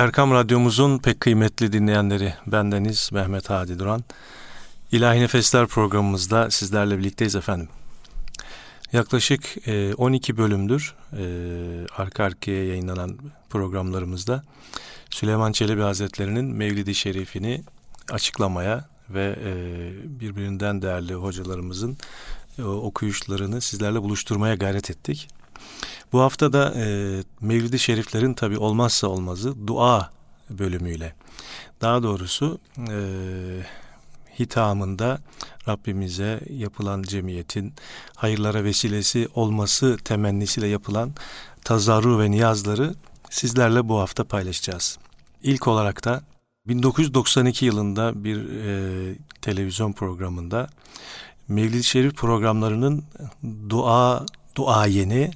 Erkam Radyomuzun pek kıymetli dinleyenleri bendeniz Mehmet Hadi Duran. İlahi Nefesler programımızda sizlerle birlikteyiz efendim. Yaklaşık 12 e, bölümdür e, arka arkaya yayınlanan programlarımızda Süleyman Çelebi Hazretleri'nin Mevlidi Şerifini açıklamaya ve e, birbirinden değerli hocalarımızın okuyuşlarını sizlerle buluşturmaya gayret ettik. Bu hafta da e, Mevlid-i Şeriflerin tabi olmazsa olmazı dua bölümüyle. Daha doğrusu e, hitamında Rabbimize yapılan cemiyetin hayırlara vesilesi olması temennisiyle yapılan tazarru ve niyazları sizlerle bu hafta paylaşacağız. İlk olarak da 1992 yılında bir e, televizyon programında Mevlid-i Şerif programlarının dua dua yeni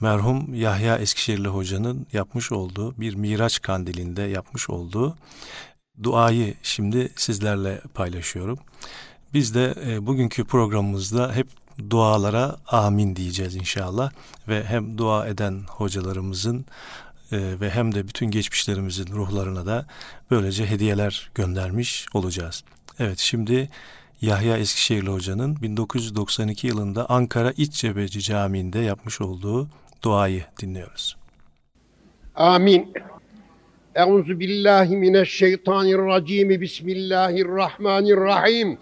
merhum Yahya Eskişehirli hocanın yapmış olduğu bir Miraç kandilinde yapmış olduğu duayı şimdi sizlerle paylaşıyorum. Biz de e, bugünkü programımızda hep dualara amin diyeceğiz inşallah ve hem dua eden hocalarımızın e, ve hem de bütün geçmişlerimizin ruhlarına da böylece hediyeler göndermiş olacağız. Evet şimdi Yahya Eskişehirli Hoca'nın 1992 yılında Ankara İç Cebeci Camii'nde yapmış olduğu duayı dinliyoruz. Amin. Euzu billahi mineşşeytanirracim. Bismillahirrahmanirrahim.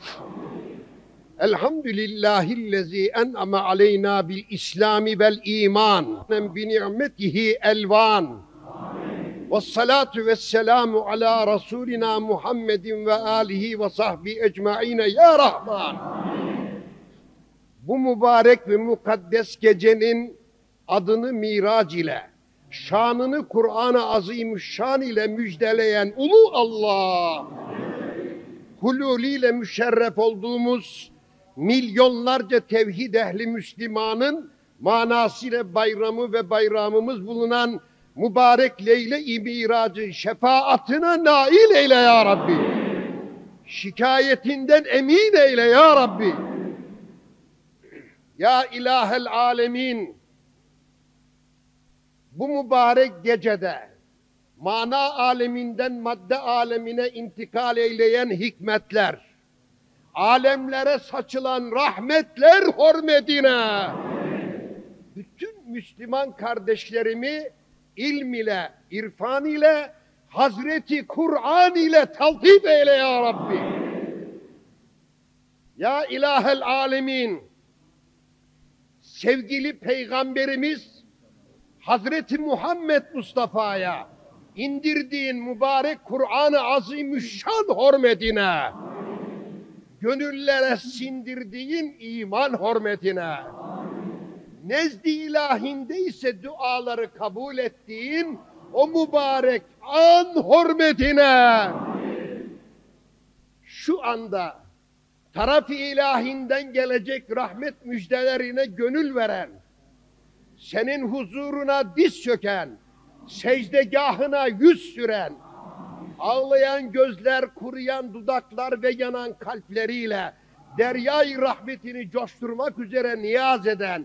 Elhamdülillahillezî en'ame aleyna bil İslami vel iman. Bi ni'metihi elvan. Ve salatu ve selamu ala Resulina Muhammedin ve alihi ve sahbi ecmaine ya Rahman. Bu mübarek ve mukaddes gecenin adını Mirac ile, şanını Kur'an-ı Azimüşşan ile müjdeleyen Ulu Allah, hululüyle müşerref olduğumuz milyonlarca tevhid ehli Müslümanın manasıyla bayramı ve bayramımız bulunan mübarek Leyle-i Miracı şefaatine nail eyle ya Rabbi. Şikayetinden emin eyle ya Rabbi. Ya ilahel alemin bu mübarek gecede mana aleminden madde alemine intikal eyleyen hikmetler, alemlere saçılan rahmetler hürmetine bütün Müslüman kardeşlerimi ilm ile, irfan ile, Hazreti Kur'an ile taltif eyle ya Rabbi. Ya ilahel alemin, sevgili peygamberimiz Hazreti Muhammed Mustafa'ya indirdiğin mübarek Kur'an-ı Azimüşşan hürmetine, gönüllere sindirdiğin iman hürmetine, nezd-i ilahinde ise duaları kabul ettiğin o mübarek an hürmetine, şu anda taraf-ı ilahinden gelecek rahmet müjdelerine gönül veren, senin huzuruna diz çöken, secdegahına yüz süren, ağlayan gözler, kuruyan dudaklar ve yanan kalpleriyle deryayı rahmetini coşturmak üzere niyaz eden,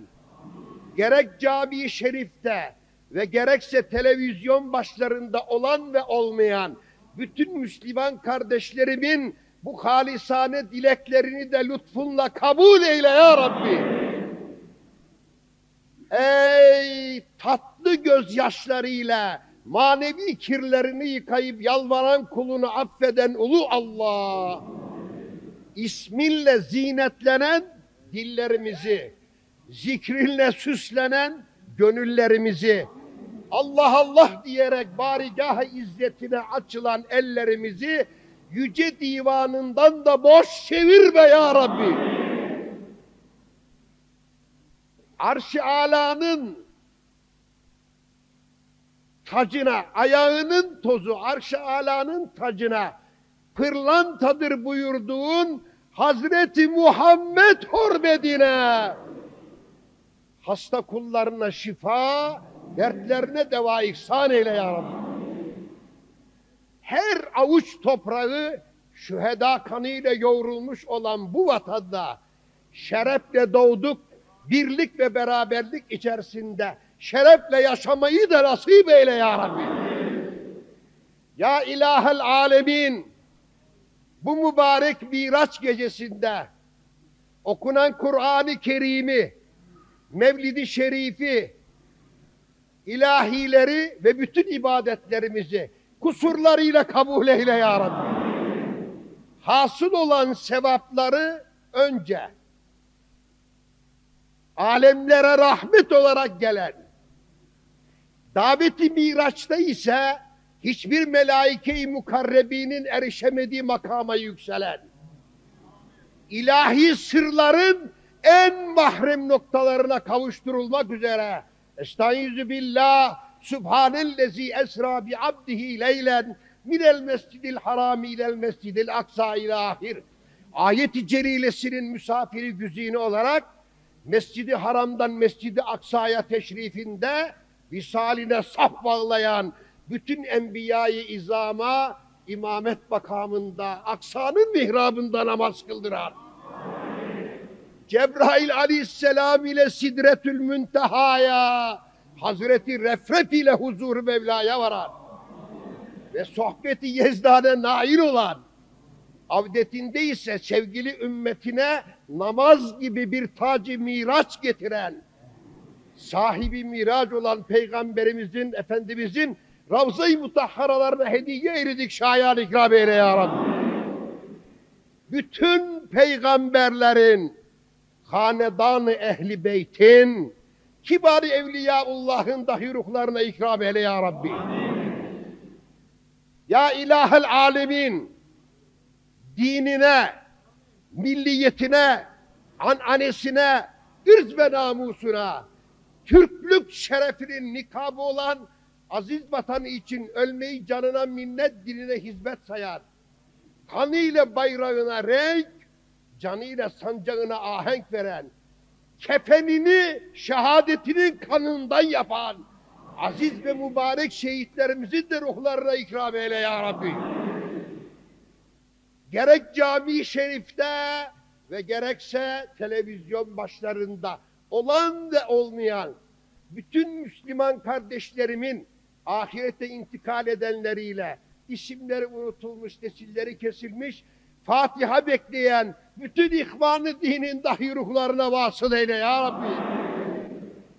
gerek cami şerifte ve gerekse televizyon başlarında olan ve olmayan bütün Müslüman kardeşlerimin bu halisane dileklerini de lütfunla kabul eyle ya Rabbi. Ey tatlı gözyaşlarıyla manevi kirlerini yıkayıp yalvaran kulunu affeden ulu Allah. İsminle zinetlenen dillerimizi, zikrinle süslenen gönüllerimizi, Allah Allah diyerek barigah izzetine açılan ellerimizi yüce divanından da boş çevirme ya Rabbi. arş-ı alanın tacına, ayağının tozu arş-ı alanın tacına pırlantadır buyurduğun Hazreti Muhammed hürmetine hasta kullarına şifa, dertlerine deva ihsan eyle ya Rabbi. Her avuç toprağı şüheda kanıyla yoğrulmuş olan bu vatanda şerefle doğduk, birlik ve beraberlik içerisinde şerefle yaşamayı da nasip eyle ya Rabbi. Ya ilahel alemin bu mübarek Miraç gecesinde okunan Kur'an-ı Kerim'i, Mevlid-i Şerifi, ilahileri ve bütün ibadetlerimizi kusurlarıyla kabul eyle ya Rabbi. Hasıl olan sevapları önce alemlere rahmet olarak gelen daveti miraçta ise hiçbir melaike-i mukarrebinin erişemediği makama yükselen ilahi sırların en mahrem noktalarına kavuşturulmak üzere Estaizu billah Subhanellezi esra bi abdihi leylen minel mescidil harami ilel mescidil aksa ilahir ayet-i celilesinin misafiri güzini olarak Mescidi Haram'dan Mescidi Aksa'ya teşrifinde visaline saf bağlayan bütün enbiyayı izama imamet makamında Aksa'nın mihrabında namaz kıldıran. Cebrail aleyhisselam ile Sidretül Münteha'ya Hazreti Refret ile huzur Mevla'ya varan ve sohbeti yezdane nail olan avdetinde ise sevgili ümmetine namaz gibi bir tacı miraç getiren sahibi miraç olan peygamberimizin efendimizin Ravza-i Mutahharalarına hediye eridik şayan ikram eyle ya Rabbi. Bütün peygamberlerin hanedan-ı ehli beytin kibar evliyaullahın dahi ruhlarına ikram eyle ya Rabbi. Ya ilahel alemin dinine, milliyetine, ananesine, ırz ve namusuna, Türklük şerefinin nikabı olan aziz vatanı için ölmeyi canına minnet diline hizmet sayan, kanıyla bayrağına renk, canıyla sancağına ahenk veren, kefenini şehadetinin kanından yapan, aziz ve mübarek şehitlerimizin de ruhlarına ikram eyle ya Rabbi. Gerek cami şerifte ve gerekse televizyon başlarında olan ve olmayan bütün Müslüman kardeşlerimin ahirete intikal edenleriyle isimleri unutulmuş, nesilleri kesilmiş, Fatiha bekleyen bütün ihvanı dinin dahi ruhlarına vasıl eyle ya Rabbi.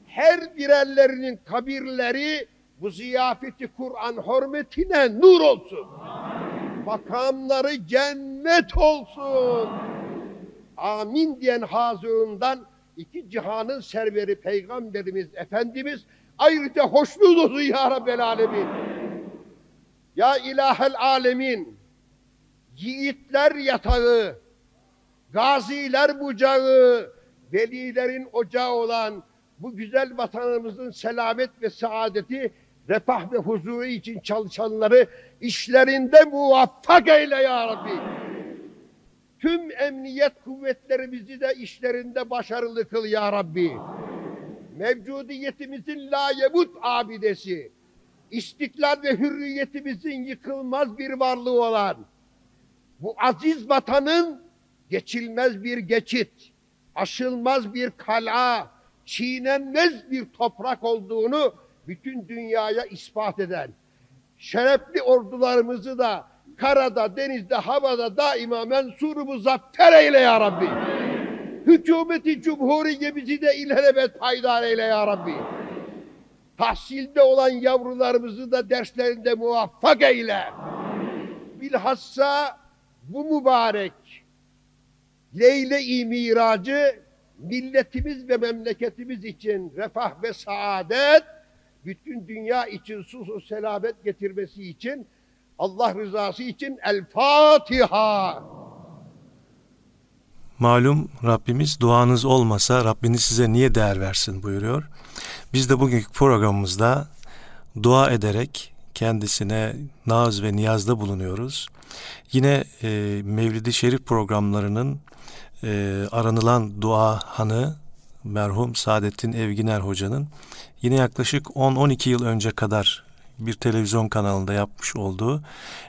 Her birerlerinin kabirleri bu ziyafeti Kur'an hürmetine nur olsun. Makamları cennet olsun. Amin diyen hazırından iki cihanın serveri Peygamberimiz Efendimiz ayrıca hoşnut olsun ya Rabbel Alemin. Ya ilahel alemin, yiğitler yatağı, gaziler bucağı, velilerin ocağı olan bu güzel vatanımızın selamet ve saadeti, refah ve huzuru için çalışanları işlerinde muvaffak eyle ya Rabbi. Tüm emniyet kuvvetlerimizi de işlerinde başarılı kıl ya Rabbi. Mevcudiyetimizin layebut abidesi, istiklal ve hürriyetimizin yıkılmaz bir varlığı olan bu aziz vatanın geçilmez bir geçit, aşılmaz bir kala, çiğnenmez bir toprak olduğunu bütün dünyaya ispat eden, şerefli ordularımızı da karada, denizde, havada daima mensuru muzaffer eyle ya Rabbi. Hükümeti cumhuriyemizi de ilelebet paydar eyle ya Rabbi. Tahsilde olan yavrularımızı da derslerinde muvaffak eyle. Bilhassa bu mübarek Leyle-i Miracı milletimiz ve memleketimiz için refah ve saadet, bütün dünya için sus selamet getirmesi için, Allah rızası için El Fatiha. Malum Rabbimiz duanız olmasa Rabbiniz size niye değer versin buyuruyor. Biz de bugünkü programımızda dua ederek kendisine naz ve niyazda bulunuyoruz. Yine e, Mevlid-i Şerif programlarının e, aranılan dua hanı merhum Saadettin Evginer Hoca'nın yine yaklaşık 10-12 yıl önce kadar bir televizyon kanalında yapmış olduğu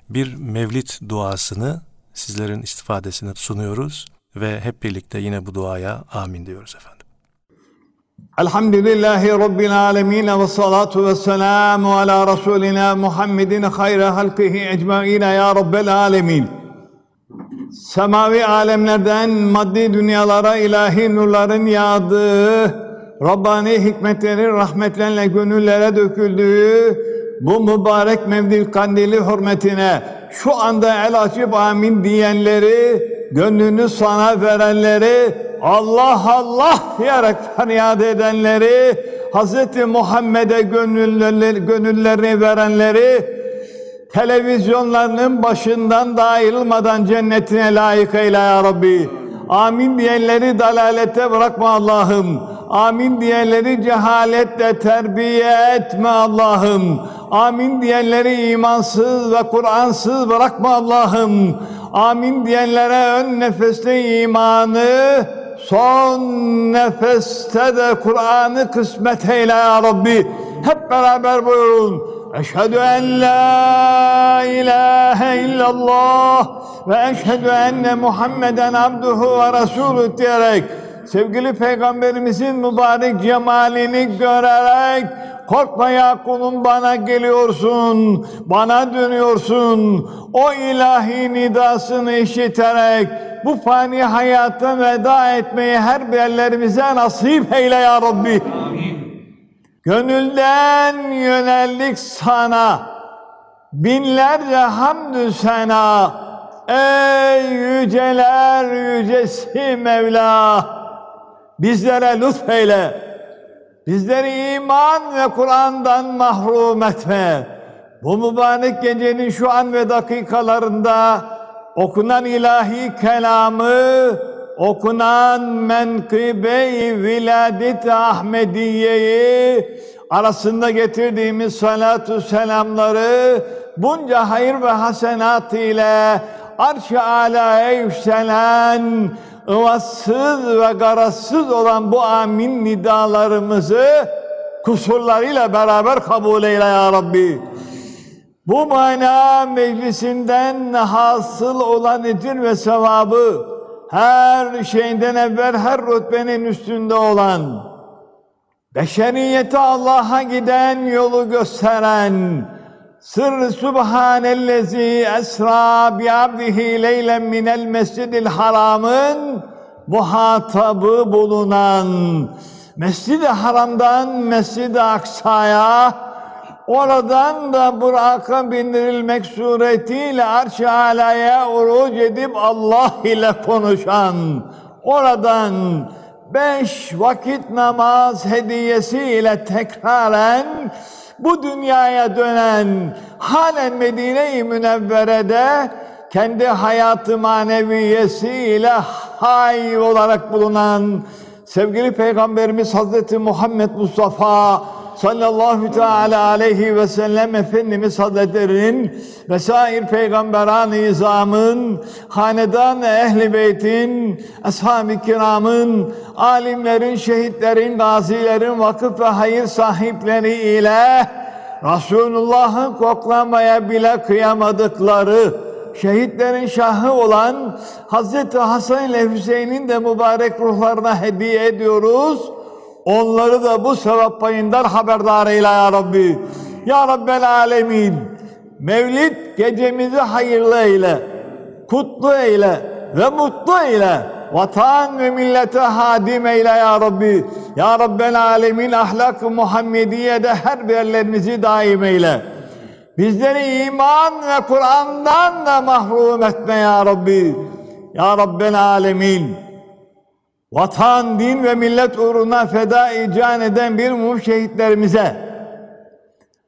bir mevlit duasını sizlerin istifadesine sunuyoruz ve hep birlikte yine bu duaya amin diyoruz efendim. Elhamdülillahi Rabbil alemin ve salatu ve selamu ala Resulina Muhammedin hayra halkihi ecmaine ya Rabbel alemin. Semavi alemlerden maddi dünyalara ilahi nurların yağdığı, Rabbani hikmetlerin rahmetlerle gönüllere döküldüğü, bu mübarek Mevlid kandili hürmetine şu anda el açıp amin diyenleri, gönlünü sana verenleri, Allah Allah diyerek feryat edenleri, Hz. Muhammed'e gönüllerini, verenleri, televizyonlarının başından da ayrılmadan cennetine layık eyle ya Rabbi. Amin diyenleri dalalete bırakma Allah'ım. Amin diyenleri cehaletle terbiye etme Allah'ım. Amin diyenleri imansız ve Kur'ansız bırakma Allah'ım. Amin diyenlere ön nefeste imanı, son nefeste de Kur'an'ı kısmet eyle ya Rabbi. Hep beraber buyurun. Eşhedü en la ilahe illallah ve eşhedü enne Muhammeden abduhu ve resulü diyerek sevgili peygamberimizin mübarek cemalini görerek korkma ya kulum bana geliyorsun, bana dönüyorsun. O ilahi nidasını işiterek bu fani hayata veda etmeyi her birlerimize nasip eyle ya Rabbi. Gönülden yöneldik sana. Binlerce hamdü sena. Ey yüceler yücesi Mevla. Bizlere lütfeyle. Bizleri iman ve Kur'an'dan mahrum etme. Bu mübarek gecenin şu an ve dakikalarında okunan ilahi kelamı, okunan menkıbe-i viladet Ahmediye'yi arasında getirdiğimiz salatu selamları bunca hayır ve hasenat ile arş-ı alaya yükselen ıvassız ve garazsız olan bu amin nidalarımızı kusurlarıyla beraber kabul eyle ya Rabbi. Bu mana meclisinden hasıl olan ecir ve sevabı her şeyden evvel her rütbenin üstünde olan beşeriyete Allah'a giden yolu gösteren Sır Subhanellezi esra bi abdihi leylen minel mescidil haramın muhatabı bulunan Mescid-i Haram'dan Mescid-i Aksa'ya oradan da Burak'a bindirilmek suretiyle arş-ı alaya uruc edip Allah ile konuşan oradan beş vakit namaz hediyesiyle tekraren bu dünyaya dönen halen Medine-i Münevvere'de kendi hayatı maneviyesiyle hay olarak bulunan sevgili Peygamberimiz Hazreti Muhammed Mustafa sallallahu teala aleyhi ve sellem Efendimiz Hazretleri'nin vesair peygamberan izamın, hanedan ehli beytin, ashab-ı kiramın, alimlerin, şehitlerin, gazilerin, vakıf ve hayır sahipleri ile Resulullah'ı koklamaya bile kıyamadıkları şehitlerin şahı olan Hazreti Hasan ile Hüseyin'in de mübarek ruhlarına hediye ediyoruz. Onları da bu sevap payından haberdar eyle ya Rabbi. Ya Rabbel Alemin. Mevlid gecemizi hayırlı eyle. Kutlu eyle ve mutlu eyle. Vatan ve millete hadim eyle ya Rabbi. Ya Rabbel Alemin ahlak-ı Muhammediye'de her birlerimizi daim eyle. Bizleri iman ve Kur'an'dan da mahrum etme ya Rabbi. Ya Rabbel Alemin. Vatan, din ve millet uğruna feda ican eden bir mum şehitlerimize,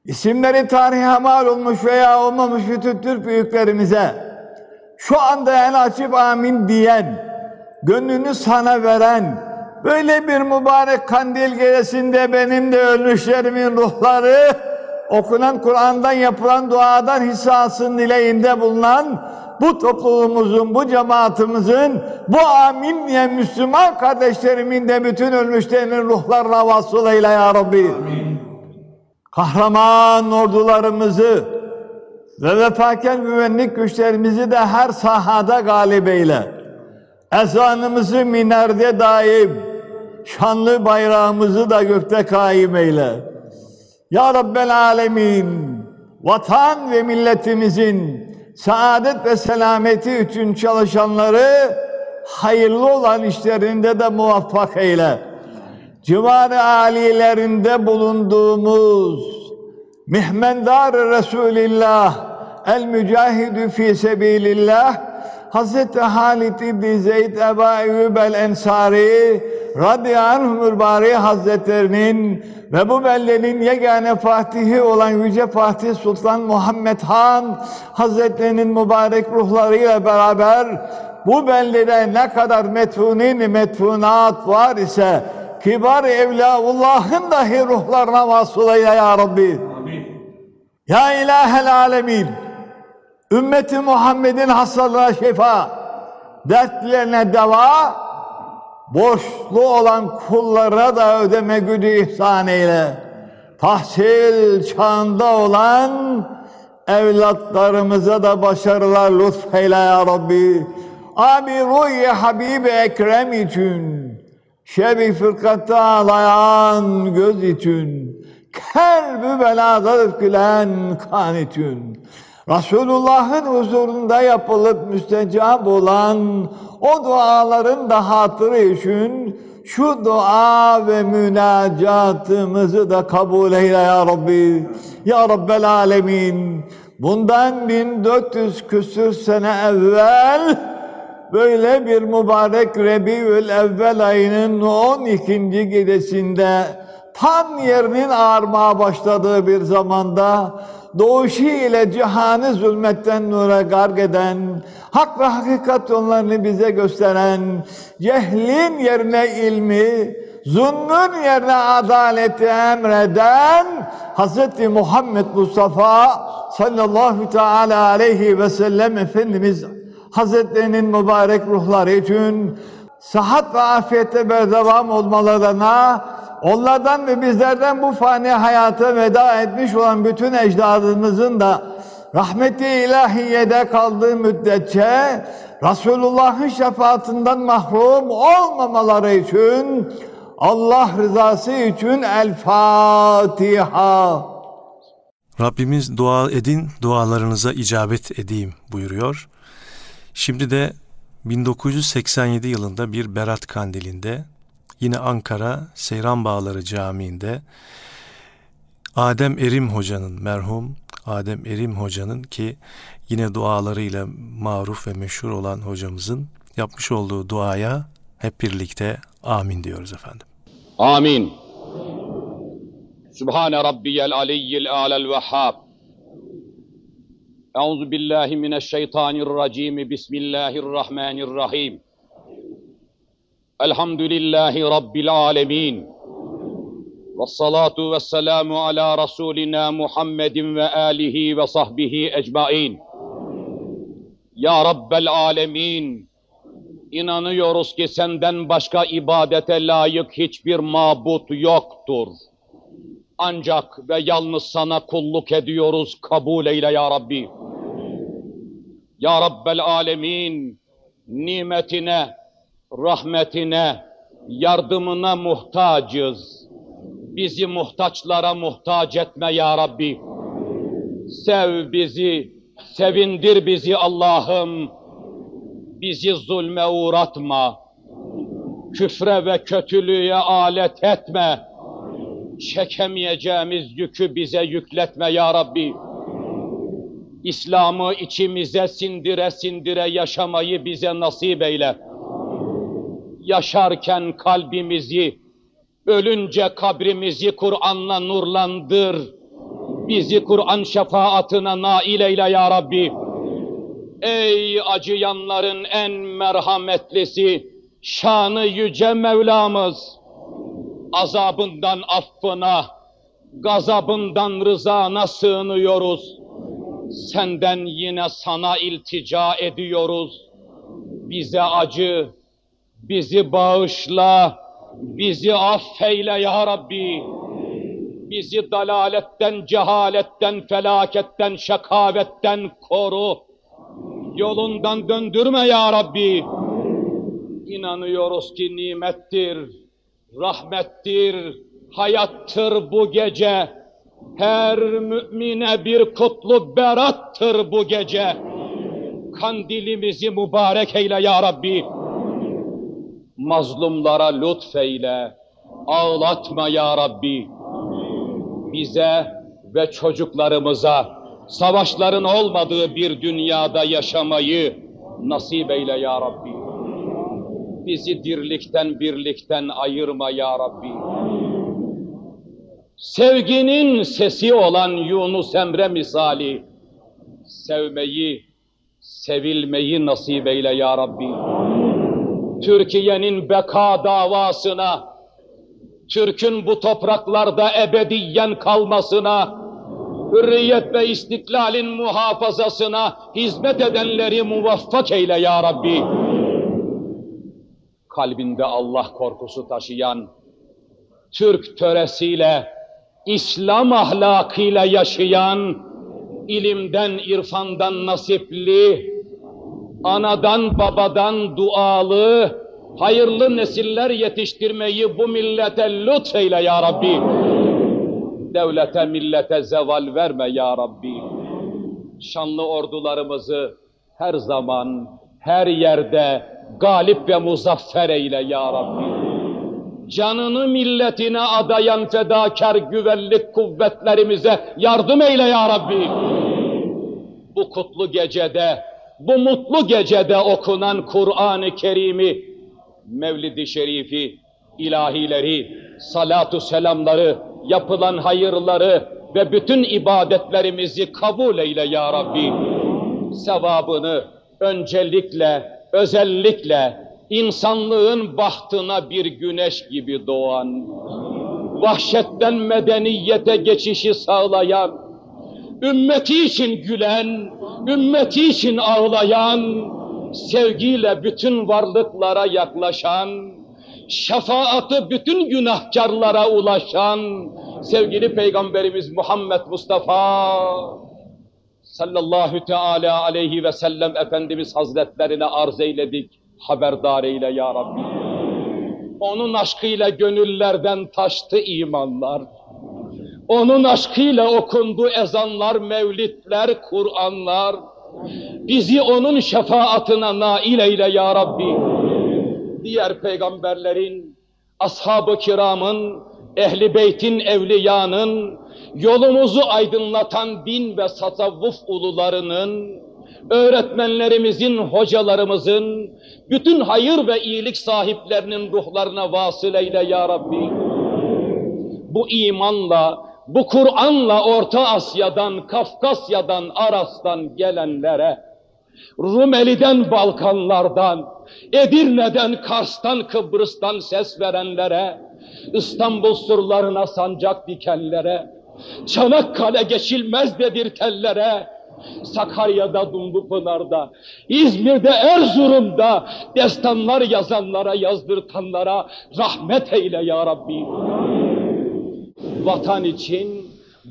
isimleri tarihe mal olmuş veya olmamış bütün Türk büyüklerimize, şu anda el açıp amin diyen, gönlünü sana veren, böyle bir mübarek kandil gecesinde benim de ölmüşlerimin ruhları, okunan Kur'an'dan yapılan duadan hissasın dileğinde bulunan bu topluluğumuzun, bu cemaatimizin, bu amin diyen Müslüman kardeşlerimin de bütün ölmüşlerinin ruhlarına vasıl eyle ya Rabbi. Amin. Kahraman ordularımızı ve vefakar güvenlik güçlerimizi de her sahada galip eyle. Ezanımızı minerde daim, şanlı bayrağımızı da gökte kaim eyle. Ya Rabbel Alemin, vatan ve milletimizin saadet ve selameti için çalışanları hayırlı olan işlerinde de muvaffak eyle. Civar-ı alilerinde bulunduğumuz mihmendar Resulillah, el mücahidü fi sebilillah, Hazreti Halid İbni Zeyd Eba Eyyub el Ensari radıyallahu bari Hazretlerinin ve bu bellenin yegane fatihi olan Yüce Fatih Sultan Muhammed Han Hazretlerinin mübarek ruhlarıyla beraber bu bellede ne kadar metfunin metfunat var ise kibar Evlaullah'ın dahi ruhlarına vasıl eyle ya Rabbi. Amin. Ya ilahel alemin. Ümmeti Muhammed'in hastalığa şifa, dertlerine deva, borçlu olan kullara da ödeme gücü ihsan eyle. Tahsil çağında olan evlatlarımıza da başarılar lütfeyle ya Rabbi. Abi ruhi Habibi Ekrem için, şebi fırkatta ağlayan göz için, kalbi belada öpülen kan için, Resulullah'ın huzurunda yapılıp müstecab olan o duaların da hatırı için şu dua ve münacatımızı da kabul eyle ya Rabbi. Ya Rabbel Alemin. Bundan 1400 küsür sene evvel böyle bir mübarek Rebiül Evvel ayının 12. gecesinde tam yerinin ağarmaya başladığı bir zamanda doğuşu ile cihanı zulmetten nura garg eden, hak ve hakikat yollarını bize gösteren, cehlin yerine ilmi, zulmün yerine adaleti emreden Hz. Muhammed Mustafa sallallahu teala aleyhi ve sellem Efendimiz Hazretlerinin mübarek ruhları için sıhhat ve afiyette berdevam olmalarına onlardan ve bizlerden bu fani hayata veda etmiş olan bütün ecdadımızın da rahmeti ilahiyede kaldığı müddetçe Resulullah'ın şefaatinden mahrum olmamaları için Allah rızası için El Fatiha. Rabbimiz dua edin, dualarınıza icabet edeyim buyuruyor. Şimdi de 1987 yılında bir Berat Kandili'nde yine Ankara Seyran Bağları Camii'nde Adem Erim Hoca'nın merhum Adem Erim Hoca'nın ki yine dualarıyla maruf ve meşhur olan hocamızın yapmış olduğu duaya hep birlikte amin diyoruz efendim. Amin. Sübhane Rabbiyel Aliyyil Alel Vehhab. Euzu billahi mineşşeytanirracim. Bismillahirrahmanirrahim. Elhamdülillahi Rabbil alemin. Ve salatu ve selamu ala Resulina Muhammedin ve alihi ve sahbihi ecmain. Ya Rabbel alemin. İnanıyoruz ki senden başka ibadete layık hiçbir mabut yoktur. Ancak ve yalnız sana kulluk ediyoruz. Kabul eyle ya Rabbi. Ya Rabbel alemin. Nimetine, rahmetine, yardımına muhtacız. Bizi muhtaçlara muhtaç etme ya Rabbi. Sev bizi, sevindir bizi Allah'ım. Bizi zulme uğratma. Küfre ve kötülüğe alet etme. Çekemeyeceğimiz yükü bize yükletme ya Rabbi. İslam'ı içimize sindire sindire yaşamayı bize nasip eyle. Yaşarken kalbimizi, ölünce kabrimizi Kur'an'la nurlandır. Bizi Kur'an şefaatine nail eyle ya Rabbi. Ey acıyanların en merhametlisi, şanı yüce Mevlamız, azabından affına, gazabından rızana sığınıyoruz. Senden yine sana iltica ediyoruz. Bize acı, bizi bağışla, bizi affeyle ya Rabbi. Bizi dalaletten, cehaletten, felaketten, şakavetten koru. Yolundan döndürme ya Rabbi. İnanıyoruz ki nimettir, rahmettir, hayattır bu gece. Her mümine bir kutlu berattır bu gece. Kandilimizi mübarek eyle ya Rabbi. Mazlumlara lütfeyle, ağlatma ya Rabbi. Bize ve çocuklarımıza savaşların olmadığı bir dünyada yaşamayı nasip eyle ya Rabbi. Bizi dirlikten birlikten ayırma ya Rabbi. Sevginin sesi olan Yunus Emre misali sevmeyi, sevilmeyi nasip eyle ya Rabbi. Türkiye'nin beka davasına, Türk'ün bu topraklarda ebediyen kalmasına, hürriyet ve istiklalin muhafazasına hizmet edenleri muvaffak eyle ya Rabbi. Kalbinde Allah korkusu taşıyan, Türk töresiyle, İslam ahlakıyla yaşayan, ilimden, irfandan nasipli, anadan babadan dualı, hayırlı nesiller yetiştirmeyi bu millete lütfeyle ya Rabbi. Devlete, millete zeval verme ya Rabbi. Şanlı ordularımızı her zaman, her yerde galip ve muzaffer eyle ya Rabbi. Canını milletine adayan fedakar güvenlik kuvvetlerimize yardım eyle ya Rabbi. Bu kutlu gecede, bu mutlu gecede okunan Kur'an-ı Kerim'i, Mevlid-i Şerifi, ilahileri, salatu selamları, yapılan hayırları ve bütün ibadetlerimizi kabul eyle ya Rabbi. Sevabını öncelikle, özellikle insanlığın bahtına bir güneş gibi doğan, vahşetten medeniyete geçişi sağlayan, ümmeti için gülen, ümmeti için ağlayan, sevgiyle bütün varlıklara yaklaşan, şefaatı bütün günahkarlara ulaşan sevgili Peygamberimiz Muhammed Mustafa sallallahu teala aleyhi ve sellem Efendimiz Hazretlerine arz eyledik. Haberdar eyle ya Rabbi. Onun aşkıyla gönüllerden taştı imanlar. Onun aşkıyla okundu ezanlar, mevlitler, Kur'anlar. Bizi onun şefaatine nail eyle ya Rabbi. Diğer peygamberlerin, ashab-ı kiramın, ehli beytin, evliyanın, yolumuzu aydınlatan din ve tasavvuf ulularının, öğretmenlerimizin, hocalarımızın, bütün hayır ve iyilik sahiplerinin ruhlarına vasıl eyle ya Rabbi. Bu imanla, bu Kur'an'la Orta Asya'dan, Kafkasya'dan, Aras'tan gelenlere, Rumeli'den, Balkanlardan, Edirne'den, Kars'tan, Kıbrıs'tan ses verenlere, İstanbul surlarına sancak dikenlere, Çanakkale geçilmez dedirtenlere, Sakarya'da, Dumlupınar'da, İzmir'de, Erzurum'da destanlar yazanlara, yazdırtanlara rahmet eyle ya Rabbi. Vatan için,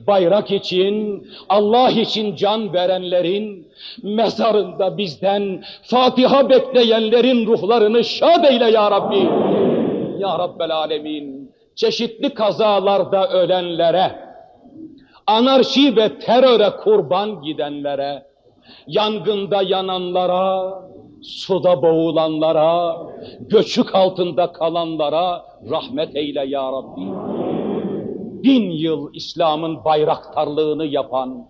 bayrak için, Allah için can verenlerin, mezarında bizden Fatiha bekleyenlerin ruhlarını şad eyle ya Rabbi. Ya Rabbel Alemin, çeşitli kazalarda ölenlere, anarşi ve teröre kurban gidenlere, yangında yananlara, suda boğulanlara, göçük altında kalanlara rahmet eyle ya Rabbi. Bin yıl İslam'ın bayraktarlığını yapan,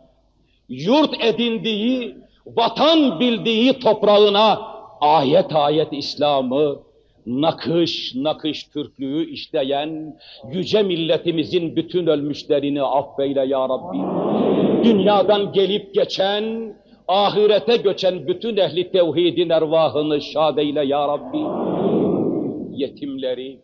yurt edindiği, vatan bildiği toprağına ayet ayet İslam'ı, nakış nakış Türklüğü işleyen yüce milletimizin bütün ölmüşlerini affeyle ya Rabbi. Dünyadan gelip geçen, ahirete göçen bütün ehli tevhidin ervahını şad eyle ya Rabbi. Yetimleri,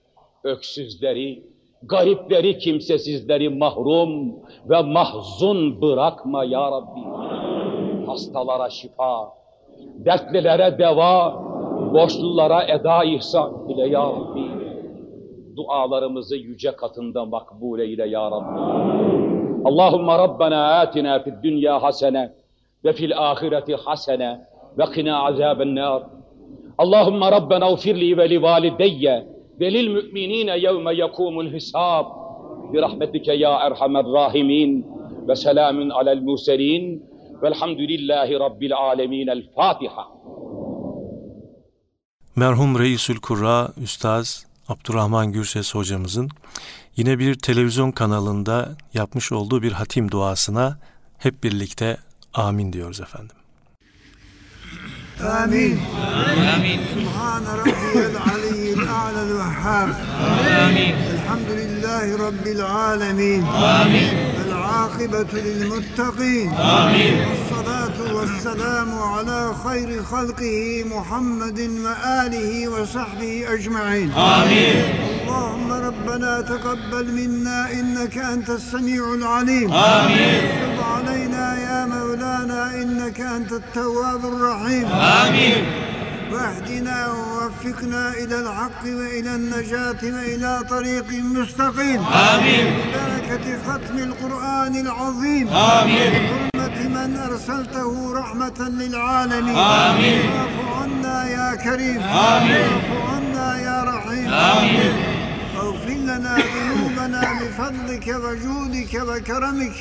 öksüzleri, garipleri, kimsesizleri mahrum ve mahzun bırakma ya Rabbi. Hastalara şifa, dertlilere deva, borçlulara eda ihsan ile ya Rabbi. Dualarımızı yüce katında makbul eyle ya Rabbi. Allahümme Rabbena atina fid dünya hasene ve fil ahireti hasene ve kina azaben nar. Allahümme Rabbena ufirli ve li valideyye velil müminine yevme yekumul hisab bi rahmetike ya erhamer rahimin ve selamun alel murselin velhamdülillahi rabbil alemin el Fatiha. Merhum Reisül Kurra Üstaz Abdurrahman Gürses hocamızın yine bir televizyon kanalında yapmış olduğu bir hatim duasına hep birlikte amin diyoruz efendim. Amin. Amin. Subhan rabbiyel الوهاب. آمين. الحمد لله رب العالمين. آمين. العاقبة للمتقين. آمين. والصلاة والسلام على خير خلقه محمد وآله وصحبه أجمعين. آمين. اللهم ربنا تقبل منا إنك أنت السميع العليم. آمين. تب علينا يا مولانا إنك أنت التواب الرحيم. آمين. واهدنا ووفقنا إلى الحق وإلى النجاة وإلى طريق مستقيم. آمين. ببركة ختم القرآن العظيم. آمين. بحرمة من أرسلته رحمة للعالمين. آمين. واعف عنا يا كريم. آمين. واعف عنا يا رحيم. آمين. واغفر لنا ذنوبنا بفضلك وجودك وكرمك.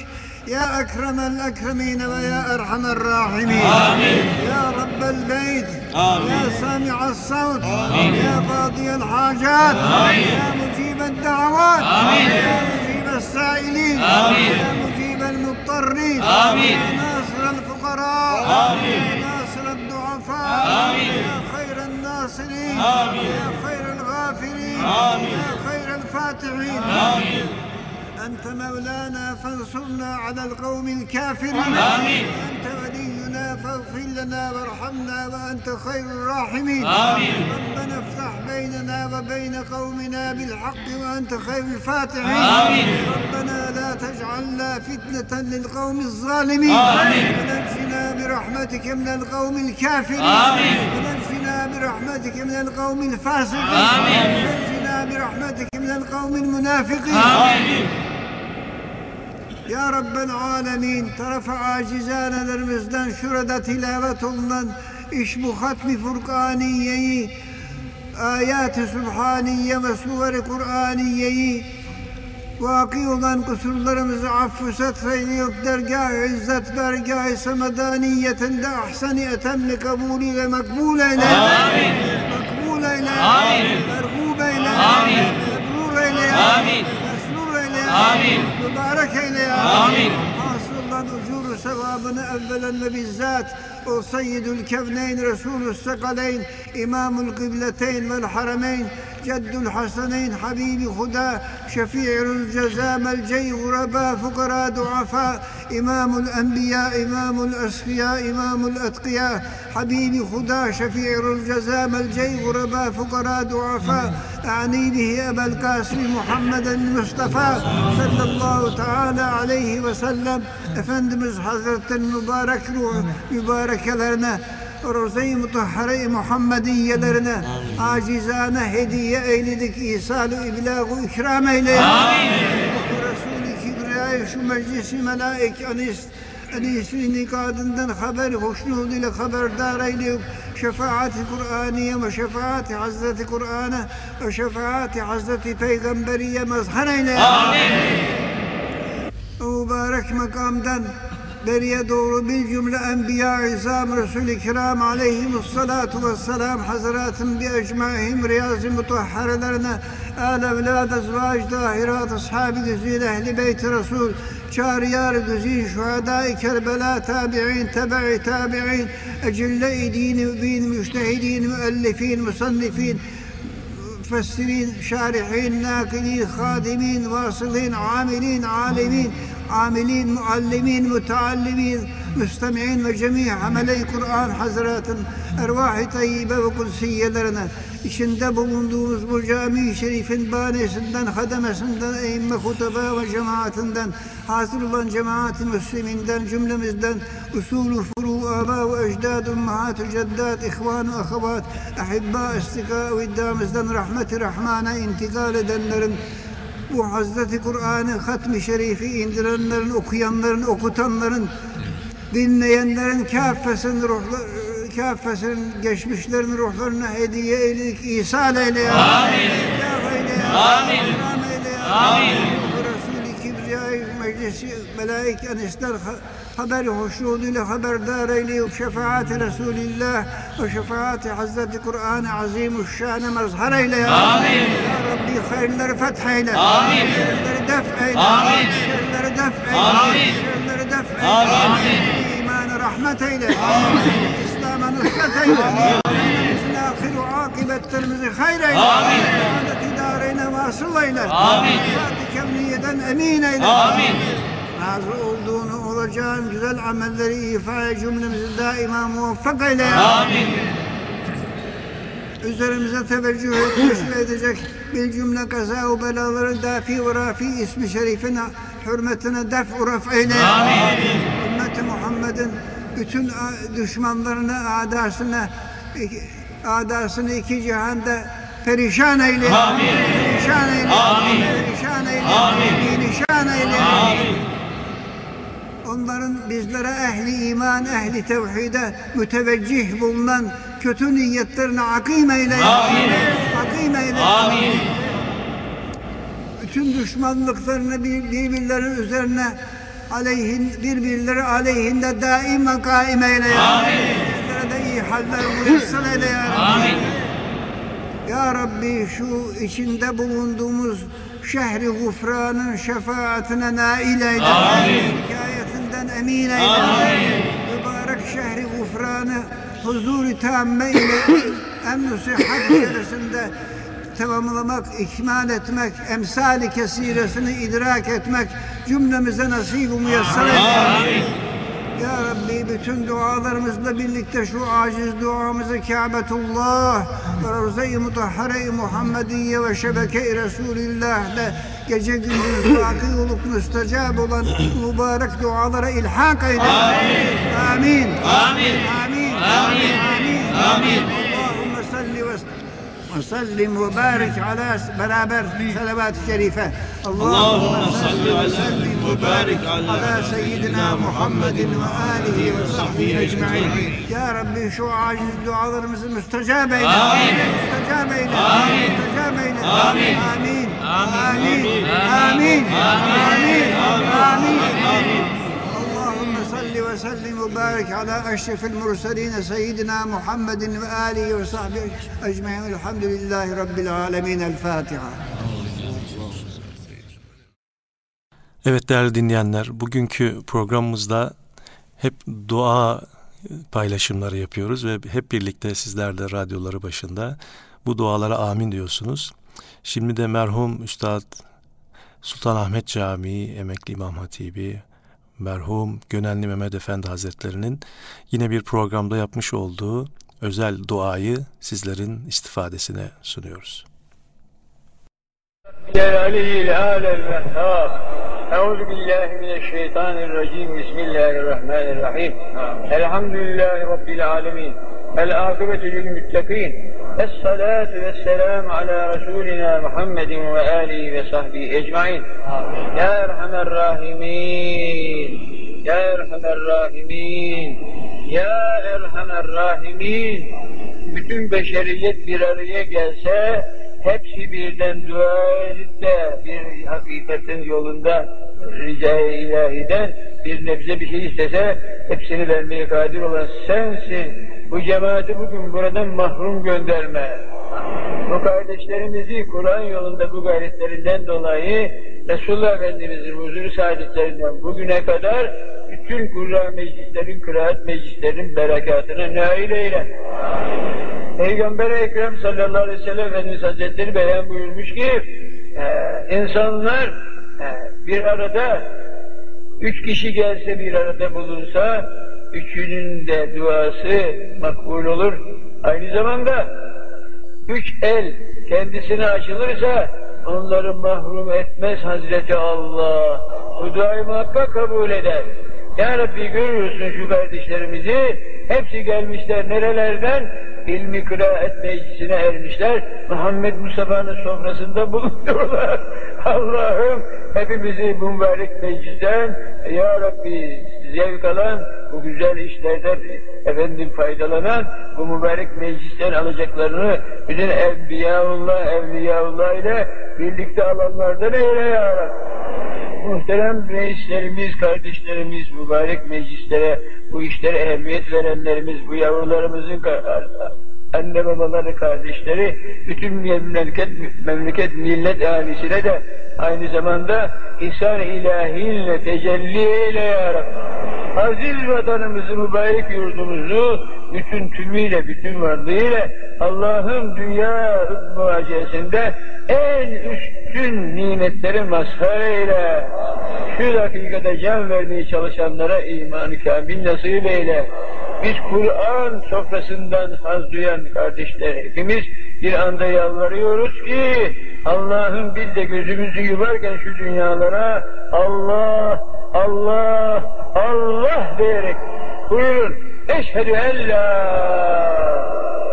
يا أكرم الأكرمين ويا أرحم الراحمين آمين يا رب البيت آمين يا سامع الصوت آمين يا قاضي الحاجات آمين يا مجيب الدعوات آمين يا مجيب السائلين آمين يا مجيب المضطرين آمين يا ناصر الفقراء آمين يا ناصر الضعفاء آمين يا خير الناصرين آمين يا خير الغافرين آمين يا خير الفاتحين آمين أنت مولانا فانصرنا على القوم الكافرين. آمين. أنت ولينا فاغفر لنا وارحمنا وأنت خير الراحمين. آمين. ربنا افتح بيننا وبين قومنا بالحق وأنت خير الفاتحين. آمين. ربنا لا تجعلنا فتنة للقوم الظالمين. آمين. ونجنا برحمتك من القوم الكافرين. آمين. ونجنا برحمتك من القوم الفاسقين. آمين. ونجنا برحمتك من القوم المنافقين. آمين. Ya Rabbel Alemin tarafa acizanelerimizden şurada tilavet olunan iş bu hatmi Furkaniye'yi ayat-ı Sübhaniye ve suveri Kur'aniye'yi vaki olan kusurlarımızı affı setfeyleyip dergâh-ı izzet bergâh-ı semedaniyetinde ahsen-i etemli kabulüyle makbul eyle. Amin. Makbul eyle. Amin. Merhub eyle. Amin. Mebrur eyle. Amin. Mesrur eyle. Amin. Mübarek eyle ya. Amin. Hasılan ucuru sevabını evvelen ve bizzat o seyyidül kevneyn resulü جد الحسنين حبيب خدا شفيع الجزاء ملجئ غرباء فقراء ضعفاء إمام الأنبياء إمام الأسخياء إمام الأتقياء. حبيب خدا شفيع الجزاء ملجئ غرباء فقراء ضعفاء. أعني به أبا القاسم محمد المصطفى صلى الله تعالى عليه وسلم. أفندمز حضرة المبارك روح يبارك لنا. Roze-i Mutahhare-i Muhammediyelerine acizane hediye eyledik İsa'lı iblağı ikram eyle. Amin. Resul-i Kibriya'yı şu meclisi melaik anist Enis'in nikadından haber hoşnut ile haberdar eyleyip şefaati Kur'aniye ve şefaati Hazreti Kur'an'a ve şefaati Hazreti Peygamberiye mazhar eyle. Amin. Mübarek makamdan beriye doğru bir cümle enbiya izam Resul-i Kiram aleyhimussalatu vesselam hazretın bi ecmaihim riyazi mutahharelerine el evlad ezvac dahirat ashabi güzil ehli beyti Resul çariyar güzil şuhadai kerbela tabi'in tebe'i tabi'in ecille-i dini mübin müştehidin müellifin musannifin مفسرين شارحين ناقلين خادمين واصلين عاملين عالمين عاملين معلمين متعلمين müstemi'in ve cemi amele Kur'an hazretinin ervah-ı tayyibe ve kudsiyyelerine içinde bulunduğumuz bu cami-i şerifin banesinden, hademesinden, eğimme hutaba ve cemaatinden, hazır olan cemaat-i müsliminden, cümlemizden, usulü furu, aba ve ecdad, ummahat-ı ceddat, ihvan-ı ahavat, ahibba, istika ve iddiamızdan rahmet-i rahmana intikal edenlerin, bu Hazreti Kur'an'ı hatmi şerifi indirenlerin, okuyanların, okutanların, dinleyenlerin kâffesinin ruhları, kâffesinin geçmişlerin ruhlarına hediye eyledik, ihsan eyle ya. Amin. Ya Amin. Amin. Resul-i Kibriyayı meclisi melaik enesler haberi hoşluğuyla haberdar eyle şefaati Resulillah ve şefaati Hazreti Kur'an-ı Azimuşşan'ı mazhar eyle ya. Amin. Ya Rabbi hayırları fetheyle. Amin. Şerleri def eyle. Amin. Şerleri def eyle. Amin. Şerleri def eyle. Amin. İmanı rahmet eyle. Amin. İslam'a nusret eyle. Amin. Ahir akıbetlerimizi hayır eyle. Amin. Saadet idarene vasıl eyle. Amin. Zat-ı kevniyeden emin eyle. Amin. Razı olduğunu olacağın güzel amelleri ifaya cümlemizi daima muvaffak eyle. Amin. Üzerimize teveccüh etmiş ve edecek bir cümle kaza ve belaları dafi ve rafi ismi şerifine hürmetine def uraf eyle. Amin. Ümmeti Muhammed'in bütün düşmanlarını, adasını, adasını iki cihanda perişan eyle. Amin. Perişan eyle. Amin. Perişan eyle. Amin. Perişan eyle. Amin. Onların bizlere ehli iman, ehli tevhide müteveccih bulunan kötü niyetlerine akim eyle. Amin. Akim eyle. Amin. Bütün düşmanlıklarını birbirleri üzerine aleyhin, birbirleri aleyhinde daim ve kaim eyle. Amin. Bizlere de iyi haller müyesser eyle ya Rabbi. Amin. Ya Rabbi şu içinde bulunduğumuz şehri gufranın şefaatine nail eyle. Amin. Hikayetinden eyle. Amin. Mübarek şehri gufranı huzur-i tamme ile emn-i sıhhat içerisinde tamamlamak, ikmal etmek, emsali kesiresini idrak etmek cümlemize nasip-i müyesser eyle. Ya Rabbi bütün dualarımızla birlikte şu aciz duamızı Kâbetullah ve Ravza-i Mutahhare-i Muhammediye ve Şebeke-i Resulillah'le gece gündüz baki olup müstecab olan mübarek dualara ilhak eyle. Amin. Amin. Amin. Amin. Amin. Amin. Allahümme salli ve وسلم وبارك على برابر صلوات شريفة اللهم صل وسلم وبارك على سيدنا محمد وآله وصحبه أجمعين يا ربي شو عاجز دعاء مستجاب إلى آمين مستجاب إلى آمين مستجاب إلى آمين آمين آمين آمين آمين آمين آمين اللهم صل وسلم وبارك على أشرف المرسلين سيدنا محمد وآله وصحبه أجمعين الحمد لله رب العالمين الفاتحة Evet değerli dinleyenler, bugünkü programımızda hep dua paylaşımları yapıyoruz ve hep birlikte sizler de radyoları başında bu dualara amin diyorsunuz. Şimdi de merhum Üstad Sultanahmet Camii, Emekli İmam Hatibi, merhum Gönenli Mehmet Efendi Hazretlerinin yine bir programda yapmış olduğu özel duayı sizlerin istifadesine sunuyoruz. أعوذ بالله من الشيطان الرجيم بسم الله الرحمن الرحيم الحمد لله رب العالمين العاقبة للمتقين Esselatu vesselamu ala Resulina Muhammedin ve alihi ve sahbihi ecmain. Amin. Ya Erhamer Rahimin. Ya Erhamer Rahimin. Ya Erhamer Rahimin. Bütün beşeriyet bir araya gelse hepsi birden dua edip de bir hakikatin yolunda rica-i ilahiden bir nebze bir şey istese hepsini vermeye kadir olan sensin. Bu cemaati bugün buradan mahrum gönderme. Bu kardeşlerimizi Kur'an yolunda bu gayretlerinden dolayı Resulullah Efendimiz'in huzuru saadetlerinden bugüne kadar bütün Kur'an meclislerin, kıraat meclislerin berekatına nail eyle. Peygamber Ekrem sallallahu aleyhi ve sellem Efendimiz Hazretleri beyan buyurmuş ki e, insanlar e, bir arada üç kişi gelse bir arada bulunsa üçünün de duası makbul olur. Aynı zamanda üç el kendisine açılırsa onları mahrum etmez Hazreti Allah. Bu duayı muhakkak kabul eder. Ya Rabbi görüyorsun şu kardeşlerimizi, hepsi gelmişler nerelerden? İlmi kıraat meclisine ermişler, Muhammed Mustafa'nın sofrasında bulunuyorlar. Allah'ım hepimizi mübarek meclisten, Ya Rabbi zevk alan, bu güzel işlerden efendim faydalanan bu mübarek meclisten alacaklarını bütün Evliyaullah, Evliyaullah ile birlikte alanlardan eyle ya Rabbi. Muhterem reislerimiz, kardeşlerimiz, mübarek meclislere bu işlere ehemmiyet verenlerimiz, bu yavrularımızın anne babaları, kardeşleri, bütün memleket, memleket millet ailesine de aynı zamanda ihsan ilahiyle tecelli eyle ya Rabbi. Aziz vatanımızı, mübarek yurdumuzu bütün tümüyle, bütün varlığıyla Allah'ın dünya muhacesinde en üstün nimetleri mazhar eyle. Şu dakikada can vermeye çalışanlara imanı kamil nasip eyle. Biz Kur'an sofrasından haz duyan kardeşler hepimiz bir anda yalvarıyoruz ki Allah'ın biz de gözümüzü yuvarken şu dünyalara Allah, Allah, Allah diyerek buyurun. Eşhedü en la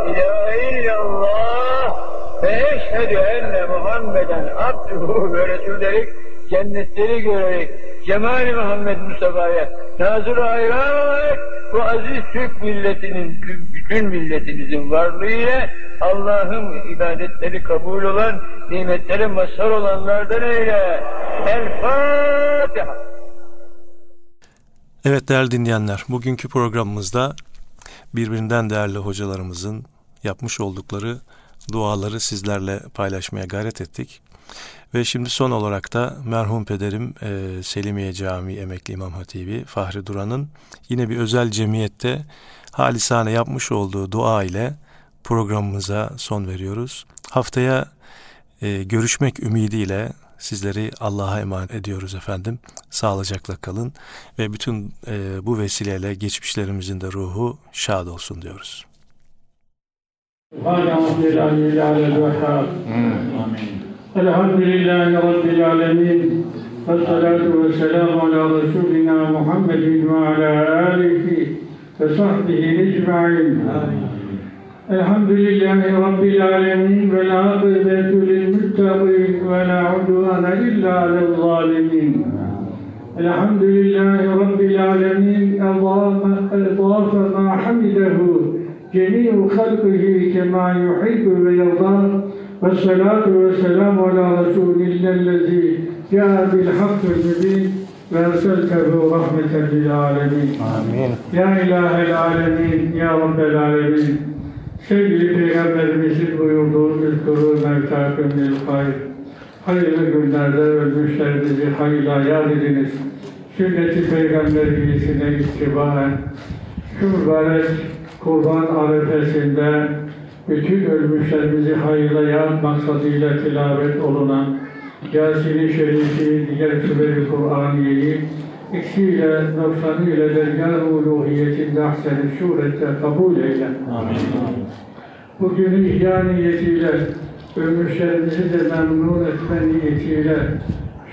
ilahe illallah ve eşhedü enne Muhammeden abduhu ve resulü cennetleri görerek Cemal-i Muhammed Mustafa'ya nazır hayran olarak bu aziz Türk milletinin, bütün milletimizin varlığıyla Allah'ın ibadetleri kabul olan, nimetleri mazhar olanlardan eyle. El Fatiha. Evet değerli dinleyenler, bugünkü programımızda birbirinden değerli hocalarımızın yapmış oldukları duaları sizlerle paylaşmaya gayret ettik. Ve şimdi son olarak da merhum pederim e, Selimiye Camii Emekli İmam Hatibi Fahri Duran'ın yine bir özel cemiyette halisane yapmış olduğu dua ile programımıza son veriyoruz. Haftaya e, görüşmek ümidiyle sizleri Allah'a emanet ediyoruz efendim. Sağlıcakla kalın ve bütün e, bu vesileyle geçmişlerimizin de ruhu şad olsun diyoruz. Hmm. Elhamdülillahi Rabbil Alemin Vessalatu vesselamu ala Resulina Muhammedin ve ala alihi رسولنا محمد وعلى آله وصحبه أجمعين الحمد لله رب العالمين والعاقبة للمتقين ولا عدوان إلا على الظالمين الحمد لله رب العالمين أضاف ما حمده جميع خلقه كما يحب ويرضى والصلاة والسلام على رسول الله الذي جاء بالحق المبين وأرسلته رحمة للعالمين آمين يا إله العالمين يا رب العالمين Sevgili Peygamberimizin buyurduğu üzkuru mevtakım lil hayr. Hayırlı günlerde ölmüşlerinizi hayırla yad ediniz. Sünnet-i Peygamberiyesine ittibaen şu mübarek kurban arefesinde bütün ölmüşlerimizi hayırla yad maksadıyla tilavet olunan Yasin-i Şerif'i, diğer Süberi Kur'aniye'yi eksiyle, noksanıyla dergâh-ı uluhiyetinde ahsen-i surette kabul eyle. Amin. Bugünü ihya niyetiyle, ölmüşlerimizi de memnun etme niyetiyle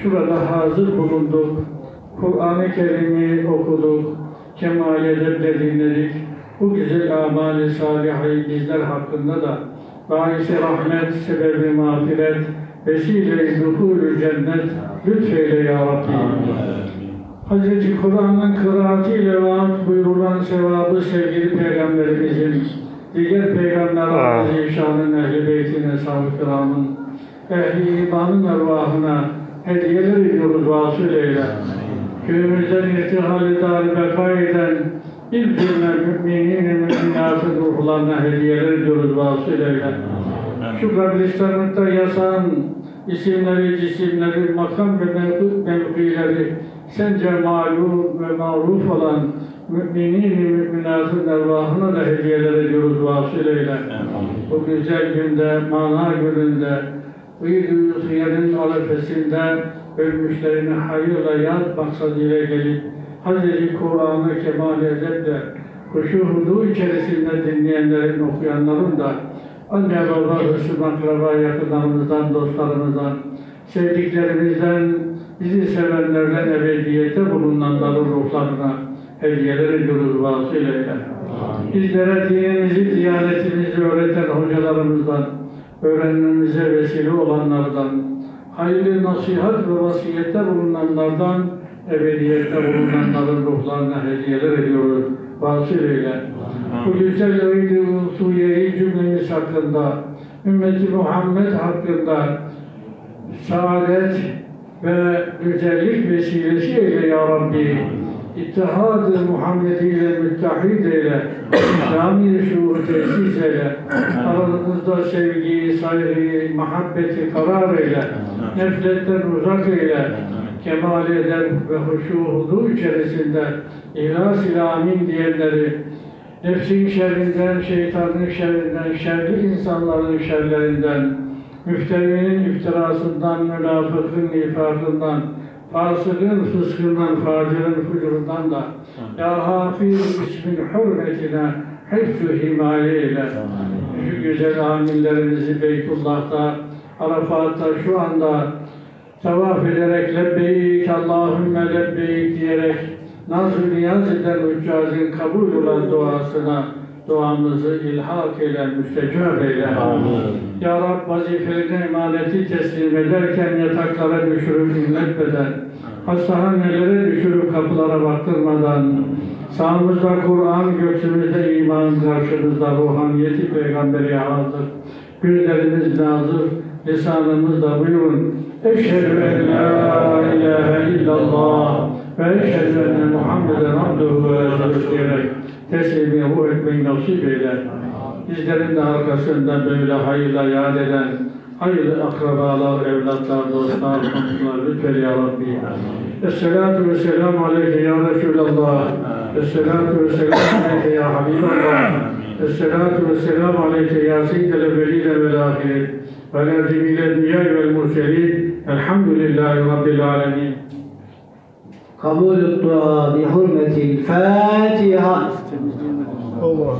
şurada hazır bulunduk. Kur'an-ı Kerim'i okuduk, kemal edep dinledik bu güzel amali salihayı bizler hakkında da baisi rahmet, sebebi mağfiret, vesile-i cennet lütfeyle ya Rabbi. Hz. Kur'an'ın kıraatiyle vaat buyurulan sevabı sevgili Peygamberimizin, diğer Peygamber Zişan'ın ehl-i beytine, sahabe-i ehli imanın ervahına hediyeler ediyoruz vasıl eyle. Köyümüzden irtihal-i dar beka eden İlk cümle müminin müminatın ruhlarına hediyeler ediyoruz vasılayla. Şu kabristanlıkta yasan isimleri, cisimleri, makam ve mevcut mevkileri sence malum ve maruf olan müminin müminatın ervahına da hediyeler ediyoruz vasılayla. Bu güzel günde, mana gününde, Uydu Hıyar'ın arefesinde ölmüşlerini hayırla yad maksadıyla gelip Hazreti Kur'an'ı kemal edeple huşu hudu içerisinde dinleyenlerin, okuyanların da anne baba, hırsız akraba, yakınlarımızdan, dostlarımızdan, sevdiklerimizden, bizi sevenlerden ebediyete bulunanların ruhlarına hediyeler ediyoruz vasılayla. Bizlere dinimizi, diyanetimizi öğreten hocalarımızdan, öğrenmemize vesile olanlardan, hayırlı nasihat ve vasiyette bulunanlardan ebediyette bulunanların ruhlarına hediyeler ediyoruz. Vasıl eyle. Bu güzel öğüdü usuyeyi cümlemiz hakkında, ümmeti Muhammed hakkında saadet ve güzellik vesilesi eyle ya Rabbi. İttihad-ı Muhammedi ile müttehid eyle. İslami şuuru tesis eyle. Aranızda sevgiyi, saygıyı, muhabbeti karar eyle. Nefretten uzak eyle. Kemal eder ve huşu hudu içerisinde ihlas ile amin diyenleri nefsin şerrinden, şeytanın şerrinden, şerli insanların şerlerinden, müfterinin iftirasından, münafıkın nifakından, fasıkın fıskından, facirin fucurundan da Ya Hafiz ismin hürmetine hıfzü himaye ile şu güzel amillerimizi Beytullah'ta, Arafat'ta şu anda tavaf ederek lebbeyk Allahümme lebbeyk diyerek nazı niyaz eden hüccacın kabul olan duasına duamızı ilhak eyle, müstecab eyle. Ya Rab vazifeline emaneti teslim ederken yataklara düşürüp inletmeden, hastahanelere düşürüp kapılara baktırmadan, sağımızda Kur'an, göğsümüzde iman, karşımızda ruhaniyeti peygamberi hazır, gözlerimiz nazır, lisanımız da buyurun. Eşhedü en la ilahe illallah ve eşhedü enne Muhammeden abduhu ve resulü diyerek teslimi ruh etmeyi nasip eyle. Bizlerin de arkasında böyle hayırla yad eden hayırlı akrabalar, evlatlar, dostlar, komşular lütfen ya Rabbi. Esselatu ve selamu aleyke ya Resulallah. Esselatu ve selamu aleyke ya Habiballah. Esselatu ve selamu aleyke ya seyyidel evveline vel ahirin. ولا جميل الأنبياء والمرسلين الحمد لله رب العالمين. قبول الطاعه بحرمة الفاتحة. الله